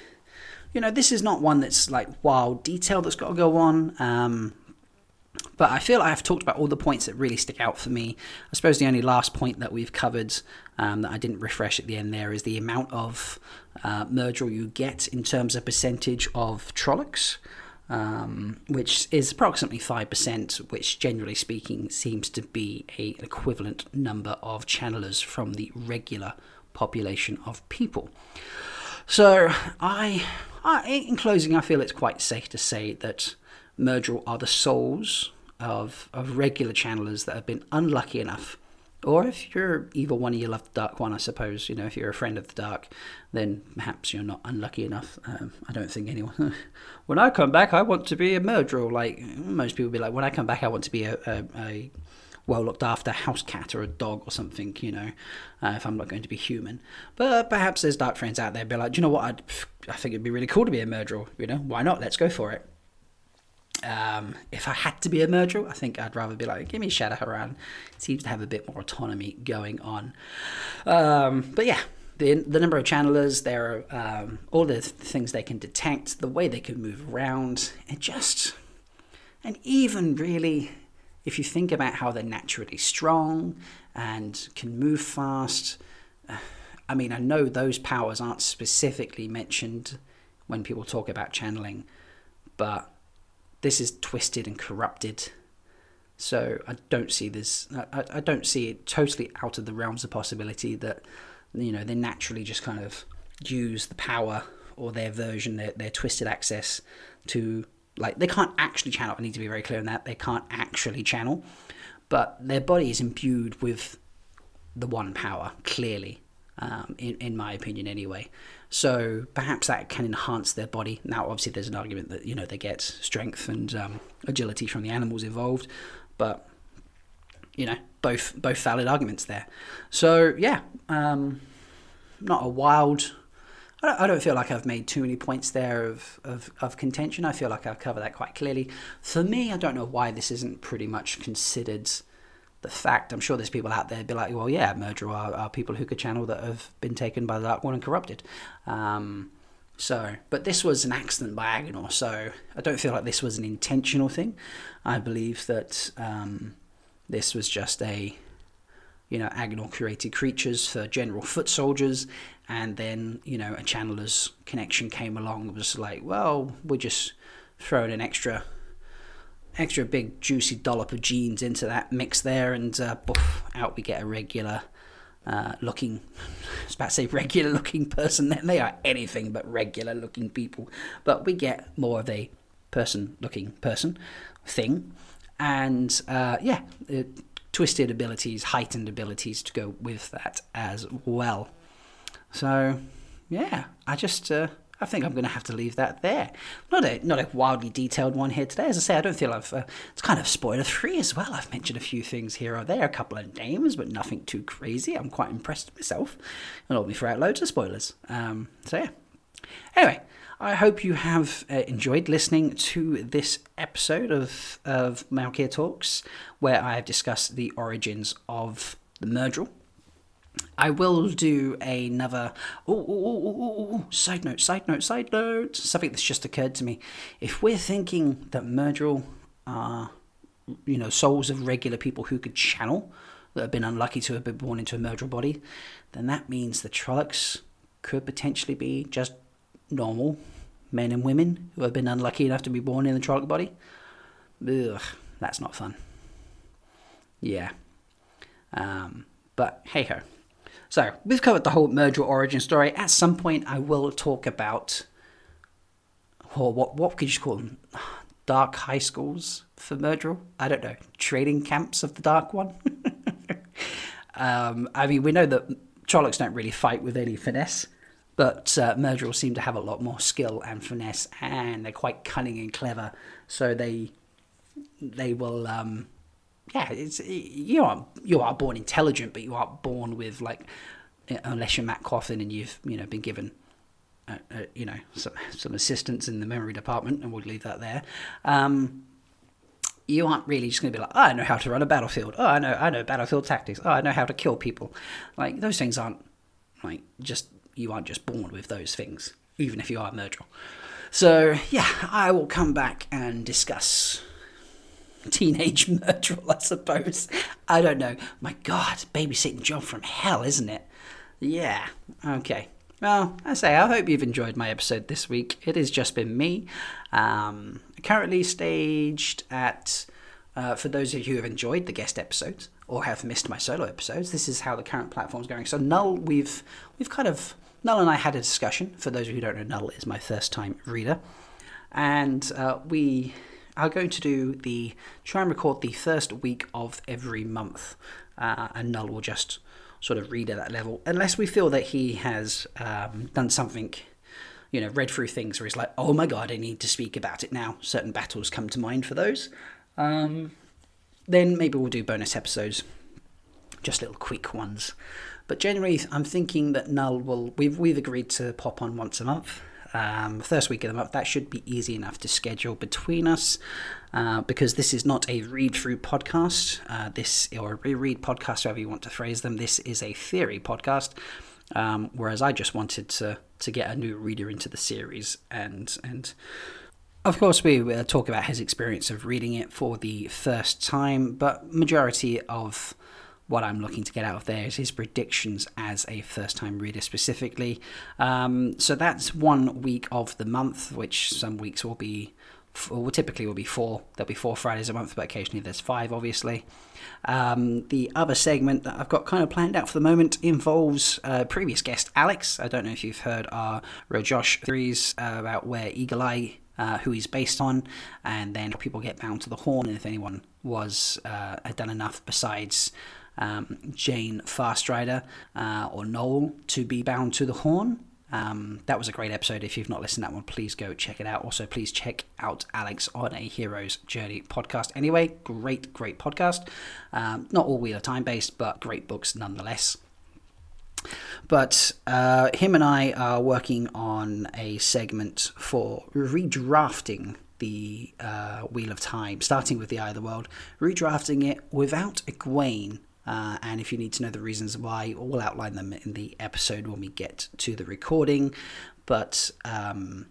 you know this is not one that's like wild detail that's got to go on. Um, but I feel like I've talked about all the points that really stick out for me. I suppose the only last point that we've covered um, that I didn't refresh at the end there is the amount of uh, Myrddraal you get in terms of percentage of Trollocs. Um, which is approximately 5%, which generally speaking seems to be a, an equivalent number of channelers from the regular population of people. So, I, I, in closing, I feel it's quite safe to say that Myrddraal are the souls of, of regular channelers that have been unlucky enough. Or if you're either one of you love the dark one, I suppose, you know, if you're a friend of the dark, then perhaps you're not unlucky enough. Um, I don't think anyone. when I come back, I want to be a Myrddraal. Like most people be like, when I come back, I want to be a, a, a well looked after house cat or a dog or something, you know, uh, if I'm not going to be human. But perhaps there's dark friends out there be like, do you know what? I'd, I think it'd be really cool to be a Myrddraal, you know, why not? Let's go for it. Um, if I had to be a Myrddraal, I think I'd rather be like, give me Shaidar Haran. It seems to have a bit more autonomy going on. Um, but yeah, the, the number of channelers, there are um, all the things they can detect, the way they can move around, and just, and even really, if you think about how they're naturally strong and can move fast, uh, I mean, I know those powers aren't specifically mentioned when people talk about channeling, but this is twisted and corrupted. So I don't see this. I, I don't see it totally out of the realms of possibility that you know they naturally just kind of use the power or their version, their, their twisted access to like they can't actually channel. I need to be very clear on that. They can't actually channel, but their body is imbued with the one power clearly, um, in in my opinion anyway. So perhaps that can enhance their body. Now, obviously, there's an argument that you know they get strength and um, agility from the animals involved, but you know both both valid arguments there. So yeah, um, not a wild. I don't, I don't feel like I've made too many points there of, of, of contention. I feel like I've covered that quite clearly. For me, I don't know why this isn't pretty much considered the fact. I'm sure there's people out there be like, well, yeah, Myrddraal are, are people who could channel that have been taken by the Dark One and corrupted. Um, so, but this was an accident by Aginor, so I don't feel like this was an intentional thing. I believe that um, this was just a, you know, Aginor created creatures for general foot soldiers, and then, you know, a channeler's connection came along and was like, well, we're just throwing an extra extra big juicy dollop of genes into that mix there, and uh, out we get a regular uh, looking, I was about to say regular looking person, then they are anything but regular looking people. But we get more of a person looking person thing. And uh, yeah, twisted abilities, heightened abilities to go with that as well. So yeah, I just. Uh, I think I'm going to have to leave that there. Not a not a wildly detailed one here today. As I say, I don't feel I've. Uh, it's kind of spoiler free as well. I've mentioned a few things here or there, a couple of names, but nothing too crazy. I'm quite impressed myself. And me throw out loads of spoilers. Um, so yeah. Anyway, I hope you have uh, enjoyed listening to this episode of of Malkier Talks, where I have discussed the origins of the Myrddraal I will do another. Oh, oh, oh, side note, side note, side note. Something that's just occurred to me. If we're thinking that Myrddraal are, you know, souls of regular people who could channel that have been unlucky to have been born into a Myrddraal body, then that means the Trollocs could potentially be just normal men and women who have been unlucky enough to be born in the Trolloc body. Ugh, that's not fun. Yeah. Um, but hey ho. So we've covered the whole Myrddraal origin story. At some point, I will talk about, or what what could you call them? Dark high schools for Myrddraal. I don't know. Training camps of the Dark One. um, I mean, we know that Trollocs don't really fight with any finesse, but uh, seem to have a lot more skill and finesse, and they're quite cunning and clever. So they they will um, yeah, it's you are you are born intelligent, but you aren't born with like unless you're Mat Cauthon and you've you know been given uh, uh, you know some some assistance in the memory department, and we'll leave that there. Um, you aren't really just going to be like, oh, I know how to run a battlefield. Oh, I know I know battlefield tactics. Oh, I know how to kill people. Like those things aren't like just you aren't just born with those things, even if you are a Myrddraal. So yeah, I will come back and discuss teenage Myrddraal, I suppose. I don't know. My God, babysitting job from hell, isn't it? Yeah. Okay. Well, I say, I hope you've enjoyed my episode this week. It has just been me. Um, currently staged at, uh, for those of you who have enjoyed the guest episodes or have missed my solo episodes, this is how the current platform's going. So Null, we've we've kind of Null and I had a discussion. For those of you who don't know, Null is my first time reader, and uh, we are going to do the try and record the first week of every month, uh, and Null will just sort of read at that level, unless we feel that he has um, done something, you know, read through things where he's like, oh my god, I need to speak about it now. Certain battles come to mind for those. Um, then maybe we'll do bonus episodes, just little quick ones. But generally, I'm thinking that Null will. We've we've agreed to pop on once a month um, first week of the month. That should be easy enough to schedule between us uh, because this is not a read through podcast. Uh, this or a reread podcast, however you want to phrase them. This is a theory podcast. Um, whereas I just wanted to to get a new reader into the series and and of course we uh, talk about his experience of reading it for the first time, but majority of what I'm looking to get out of there is his predictions as a first time reader specifically. Um, so that's one week of the month, which some weeks will be, or typically will be four. There'll be four Fridays a month, but occasionally there's five, obviously. Um, the other segment that I've got kind of planned out for the moment involves uh, previous guest Alex. I don't know if you've heard our Rogosh theories uh, about where Eagle Eye uh, who he's based on, and then people get bound to the horn. And if anyone was uh, had done enough besides um, Jain Farstrider uh, or Noel to be bound to the horn. Um, that was a great episode. If you've not listened to that one, please go check it out. Also, please check out Alex on a Hero's Journey podcast. Anyway, great, great podcast. Um, not all Wheel of Time based, but great books nonetheless. But uh, him and I are working on a segment for redrafting the uh, Wheel of Time, starting with the Eye of the World, redrafting it without Egwene uh, and if you need to know the reasons why, we'll outline them in the episode when we get to the recording. But um,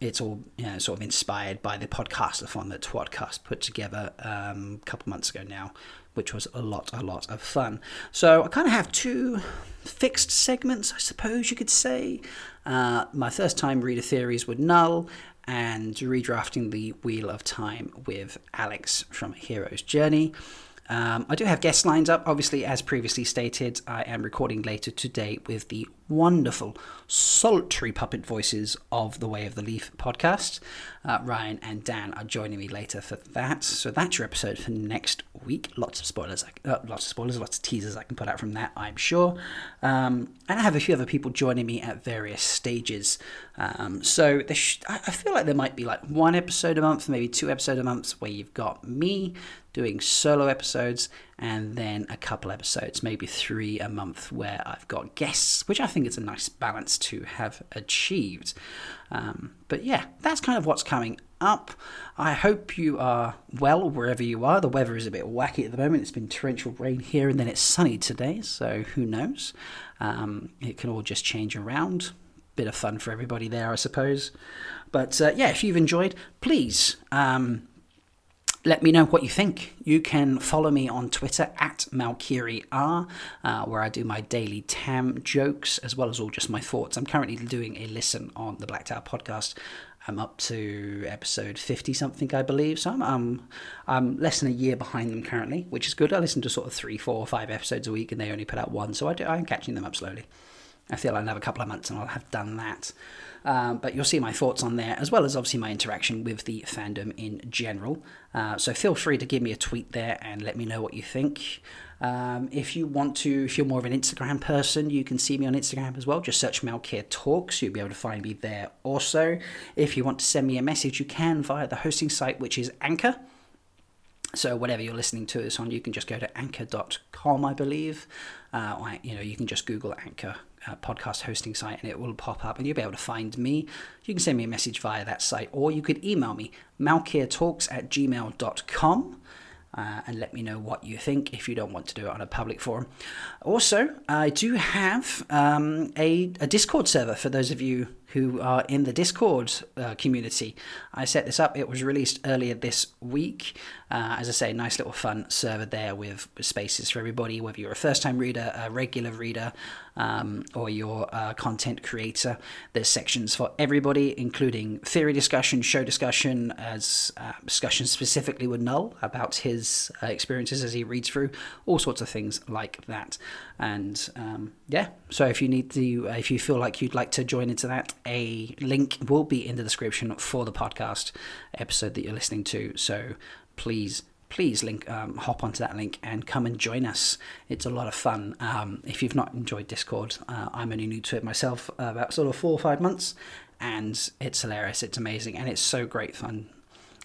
it's all you know, sort of inspired by the podcastathon that Twatcast put together um, a couple months ago now, which was a lot, a lot of fun. So I kind of have two fixed segments, I suppose you could say. Uh, my first time reader theories with null, and redrafting the Wheel of Time with Alex from Hero's Journey. Um, I do have guests lined up. Obviously, as previously stated, I am recording later today with the wonderful, sultry puppet voices of the Way of the Leaf podcast. Uh, Ryan and Dan are joining me later for that. So that's your episode for next week. Lots of spoilers, uh, lots of spoilers, lots of teasers I can put out from that, I'm sure. Um, and I have a few other people joining me at various stages. Um, so sh- I feel like there might be like one episode a month, maybe two episodes a month, where you've got me doing solo episodes and then a couple episodes, maybe three a month, where I've got guests, which I think is a nice balance to have achieved. Um, but yeah, that's kind of what's coming up. I hope you are well wherever you are. The weather is a bit wacky at the moment. It's been torrential rain here and then it's sunny today, so who knows? Um, it can all just change around. Bit of fun for everybody there, I suppose. But uh, yeah, if you've enjoyed, please. Um, let me know what you think. You can follow me on Twitter at MalkiriR, uh, where I do my daily TAM jokes as well as all just my thoughts. I'm currently doing a listen on the Black Tower podcast. I'm up to episode 50 something, I believe. So I'm, um, I'm less than a year behind them currently, which is good. I listen to sort of three, four, five episodes a week, and they only put out one. So I do, I'm catching them up slowly. I feel I'll have a couple of months and I'll have done that. Um, but you'll see my thoughts on there, as well as obviously my interaction with the fandom in general. Uh, so feel free to give me a tweet there and let me know what you think. Um, if you want to, if you're more of an Instagram person, you can see me on Instagram as well. Just search Malkier Talks. You'll be able to find me there also. If you want to send me a message, you can via the hosting site, which is Anchor. So whatever you're listening to this on, you can just go to anchor.com, I believe. Uh, or, you know, you can just Google Anchor uh, podcast hosting site and it will pop up and you'll be able to find me. You can send me a message via that site or you could email me, malkirtalks at gmail.com. Uh, and let me know what you think if you don't want to do it on a public forum. Also, I do have um, a, a Discord server for those of you who are in the Discord uh, community. I set this up, it was released earlier this week. Uh, as I say, nice little fun server there with spaces for everybody, whether you're a first time reader, a regular reader, um, or you're a content creator. There's sections for everybody, including theory discussion, show discussion, as uh, discussion specifically with Null about his uh, experiences as he reads through, all sorts of things like that. And um, yeah, so if you need to, if you feel like you'd like to join into that, a link will be in the description for the podcast episode that you're listening to. So please please link um, hop onto that link and come and join us it's a lot of fun um, if you've not enjoyed discord uh, i'm only new to it myself uh, about sort of four or five months and it's hilarious it's amazing and it's so great fun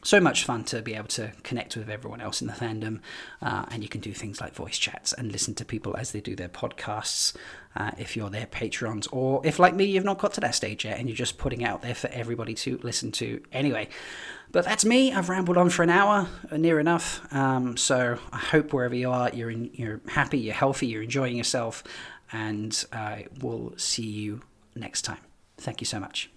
so much fun to be able to connect with everyone else in the fandom. Uh, and you can do things like voice chats and listen to people as they do their podcasts uh, if you're their patrons. Or if, like me, you've not got to that stage yet and you're just putting out there for everybody to listen to anyway. But that's me. I've rambled on for an hour, uh, near enough. Um, so I hope wherever you are, you're, in, you're happy, you're healthy, you're enjoying yourself. And I will see you next time. Thank you so much.